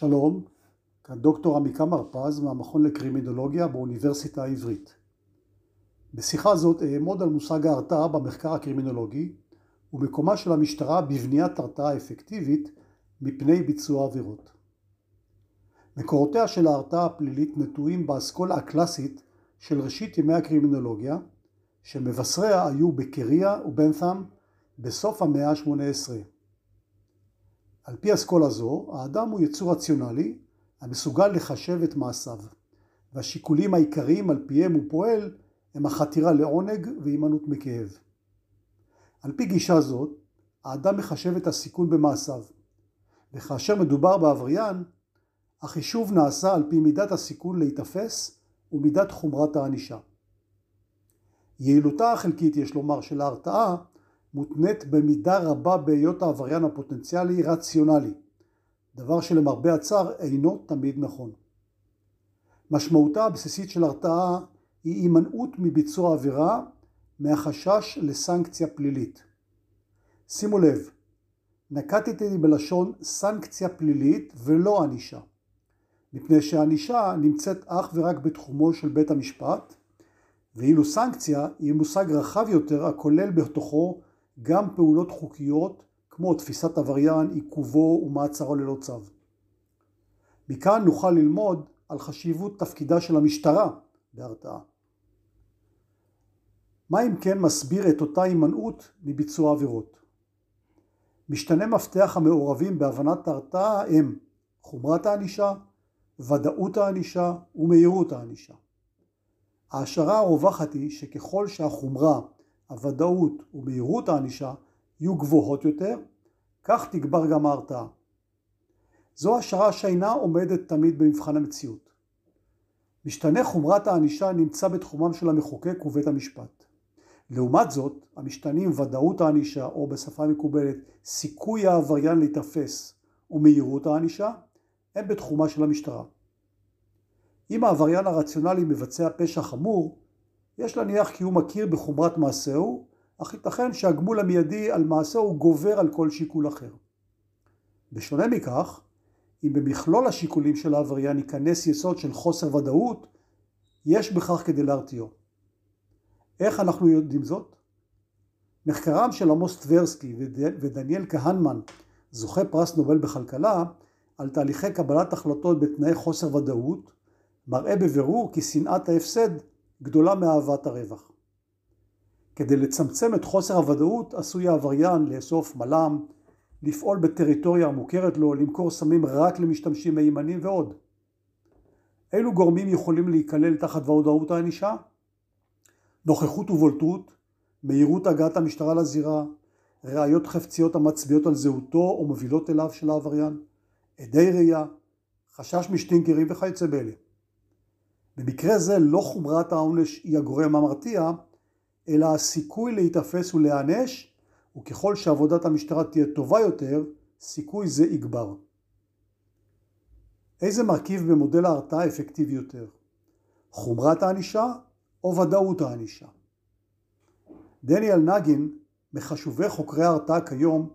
שלום, כאן דוקטור עמיקה מרפז מהמכון לקרימינולוגיה באוניברסיטה העברית. בשיחה זאת אעמוד על מושג ההרתעה במחקר הקרימינולוגי ומקומה של המשטרה בבניית הרתעה אפקטיבית מפני ביצוע עבירות. מקורותיה של ההרתעה הפלילית נטועים באסכולה הקלאסית של ראשית ימי הקרימינולוגיה, שמבשריה היו בקריה ובנת'ם בסוף המאה ה-18. על פי אסכולה זו, האדם הוא יצור רציונלי המסוגל לחשב את מעשיו, והשיקולים העיקריים על פיהם הוא פועל הם החתירה לעונג והימנעות מכאב. על פי גישה זאת, האדם מחשב את הסיכון במעשיו, וכאשר מדובר בעבריין, החישוב נעשה על פי מידת הסיכון להיתפס ומידת חומרת הענישה. יעילותה החלקית, יש לומר, של ההרתעה מותנית במידה רבה בהיות העבריין הפוטנציאלי רציונלי, דבר שלמרבה הצער אינו תמיד נכון. משמעותה הבסיסית של הרתעה היא הימנעות מביצוע עבירה מהחשש לסנקציה פלילית. שימו לב, נקטתי בלשון סנקציה פלילית ולא ענישה, מפני שהענישה נמצאת אך ורק בתחומו של בית המשפט, ואילו סנקציה היא מושג רחב יותר הכולל בתוכו גם פעולות חוקיות כמו תפיסת עבריין, עיכובו ומעצרו ללא צו. מכאן נוכל ללמוד על חשיבות תפקידה של המשטרה בהרתעה. מה אם כן מסביר את אותה הימנעות מביצוע עבירות? משתנה מפתח המעורבים בהבנת ההרתעה הם חומרת הענישה, ודאות הענישה ומהירות הענישה. ההשערה הרווחת היא שככל שהחומרה הוודאות ומהירות הענישה יהיו גבוהות יותר, כך תגבר גם ההרתעה. זו השערה שאינה עומדת תמיד במבחן המציאות. משתנה חומרת הענישה נמצא בתחומם של המחוקק ובית המשפט. לעומת זאת, המשתנים ודאות הענישה, או בשפה מקובלת סיכוי העבריין להיתפס ומהירות הענישה, הם בתחומה של המשטרה. אם העבריין הרציונלי מבצע פשע חמור, יש להניח כי הוא מכיר בחומרת מעשהו, אך ייתכן שהגמול המיידי על מעשהו גובר על כל שיקול אחר. בשונה מכך, אם במכלול השיקולים של העבריין ייכנס יסוד של חוסר ודאות, יש בכך כדי להרתיעו. איך אנחנו יודעים זאת? מחקרם של עמוס טברסקי ודניאל כהנמן, זוכה פרס נובל בכלכלה, על תהליכי קבלת החלטות בתנאי חוסר ודאות, מראה בבירור כי שנאת ההפסד גדולה מאהבת הרווח. כדי לצמצם את חוסר הוודאות עשוי העבריין לאסוף מלם, לפעול בטריטוריה המוכרת לו, למכור סמים רק למשתמשים מהימנים ועוד. אילו גורמים יכולים להיכלל תחת ודאות הענישה? נוכחות ובולטות, מהירות הגעת המשטרה לזירה, ראיות חפציות המצביעות על זהותו או מובילות אליו של העבריין, עדי ראייה, חשש משטינקרים וכיוצא באלה. במקרה זה לא חומרת העונש היא הגורם המרתיע, אלא הסיכוי להיתפס ולהיענש, וככל שעבודת המשטרה תהיה טובה יותר, סיכוי זה יגבר. איזה מרכיב במודל ההרתעה אפקטיבי יותר? חומרת הענישה או ודאות הענישה? דניאל נגין, מחשובי חוקרי ההרתעה כיום,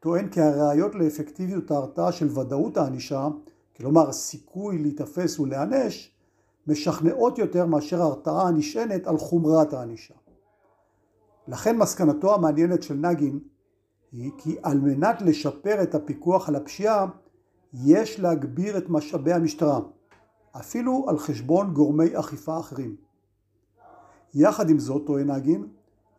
טוען כי הראיות לאפקטיביות ההרתעה של ודאות הענישה, כלומר סיכוי להיתפס ולהיענש, משכנעות יותר מאשר הרתעה הנשענת על חומרת הענישה. לכן מסקנתו המעניינת של נגין היא כי על מנת לשפר את הפיקוח על הפשיעה יש להגביר את משאבי המשטרה, אפילו על חשבון גורמי אכיפה אחרים. יחד עם זאת, טוען נגין,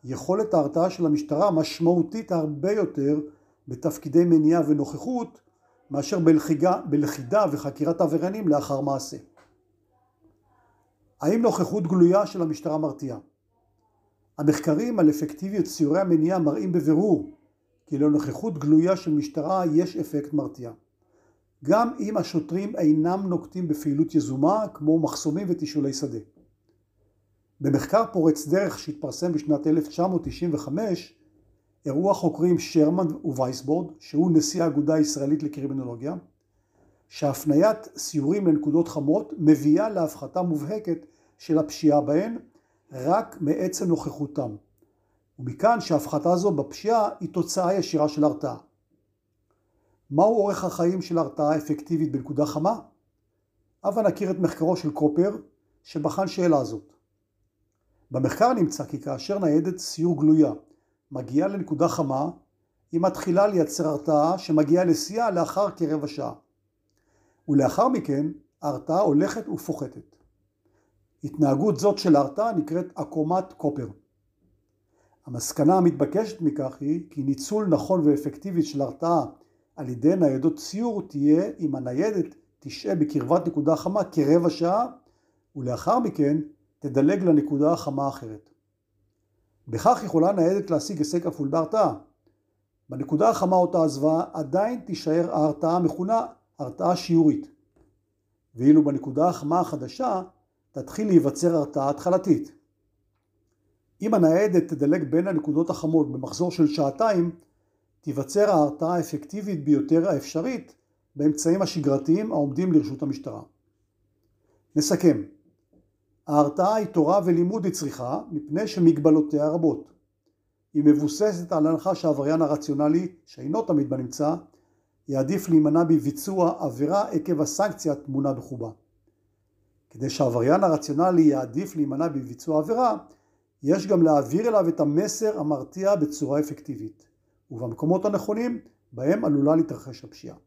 יכולת ההרתעה של המשטרה משמעותית הרבה יותר בתפקידי מניעה ונוכחות מאשר בלכידה, בלכידה וחקירת עבריינים לאחר מעשה. האם נוכחות גלויה של המשטרה מרתיעה? המחקרים על אפקטיביות ציורי המניעה מראים בבירור כי לנוכחות גלויה של משטרה יש אפקט מרתיע. גם אם השוטרים אינם נוקטים בפעילות יזומה כמו מחסומים ותשאולי שדה. במחקר פורץ דרך שהתפרסם בשנת 1995 הראו החוקרים שרמן ווייסבורד, שהוא נשיא האגודה הישראלית לקרימינולוגיה, שהפניית סיורים לנקודות חמות מביאה להפחתה מובהקת של הפשיעה בהן רק מעצם נוכחותם. ומכאן שההפחתה זו בפשיעה היא תוצאה ישירה של הרתעה. מהו אורך החיים של הרתעה אפקטיבית בנקודה חמה? הבה נכיר את מחקרו של קופר שבחן שאלה זאת. במחקר נמצא כי כאשר ניידת סיור גלויה מגיעה לנקודה חמה, היא מתחילה לייצר הרתעה שמגיעה לשיאה לאחר כרבע שעה. ולאחר מכן ההרתעה הולכת ופוחתת. התנהגות זאת של ההרתעה נקראת עקומת קופר. המסקנה המתבקשת מכך היא כי ניצול נכון ואפקטיבי של הרתעה על ידי ניידות ציור תהיה אם הניידת תשהה בקרבת נקודה חמה כרבע שעה ולאחר מכן תדלג לנקודה החמה האחרת. בכך יכולה ניידת להשיג הישג כפול בהרתעה. בנקודה החמה אותה עזבה עדיין תישאר ההרתעה המכונה הרתעה שיעורית. ואילו בנקודה החמה החדשה תתחיל להיווצר הרתעה התחלתית. אם הניידת תדלג בין הנקודות החמות במחזור של שעתיים, תיווצר ההרתעה האפקטיבית ביותר האפשרית באמצעים השגרתיים העומדים לרשות המשטרה. נסכם, ההרתעה היא תורה ולימוד היא צריכה מפני שמגבלותיה רבות. היא מבוססת על הנחה שהעבריין הרציונלי, שאינו תמיד בנמצא, יעדיף להימנע בביצוע עבירה עקב הסנקציה הטמונה בחובה. כדי שהעבריין הרציונלי יעדיף להימנע בביצוע עבירה, יש גם להעביר אליו את המסר המרתיע בצורה אפקטיבית, ובמקומות הנכונים בהם עלולה להתרחש הפשיעה.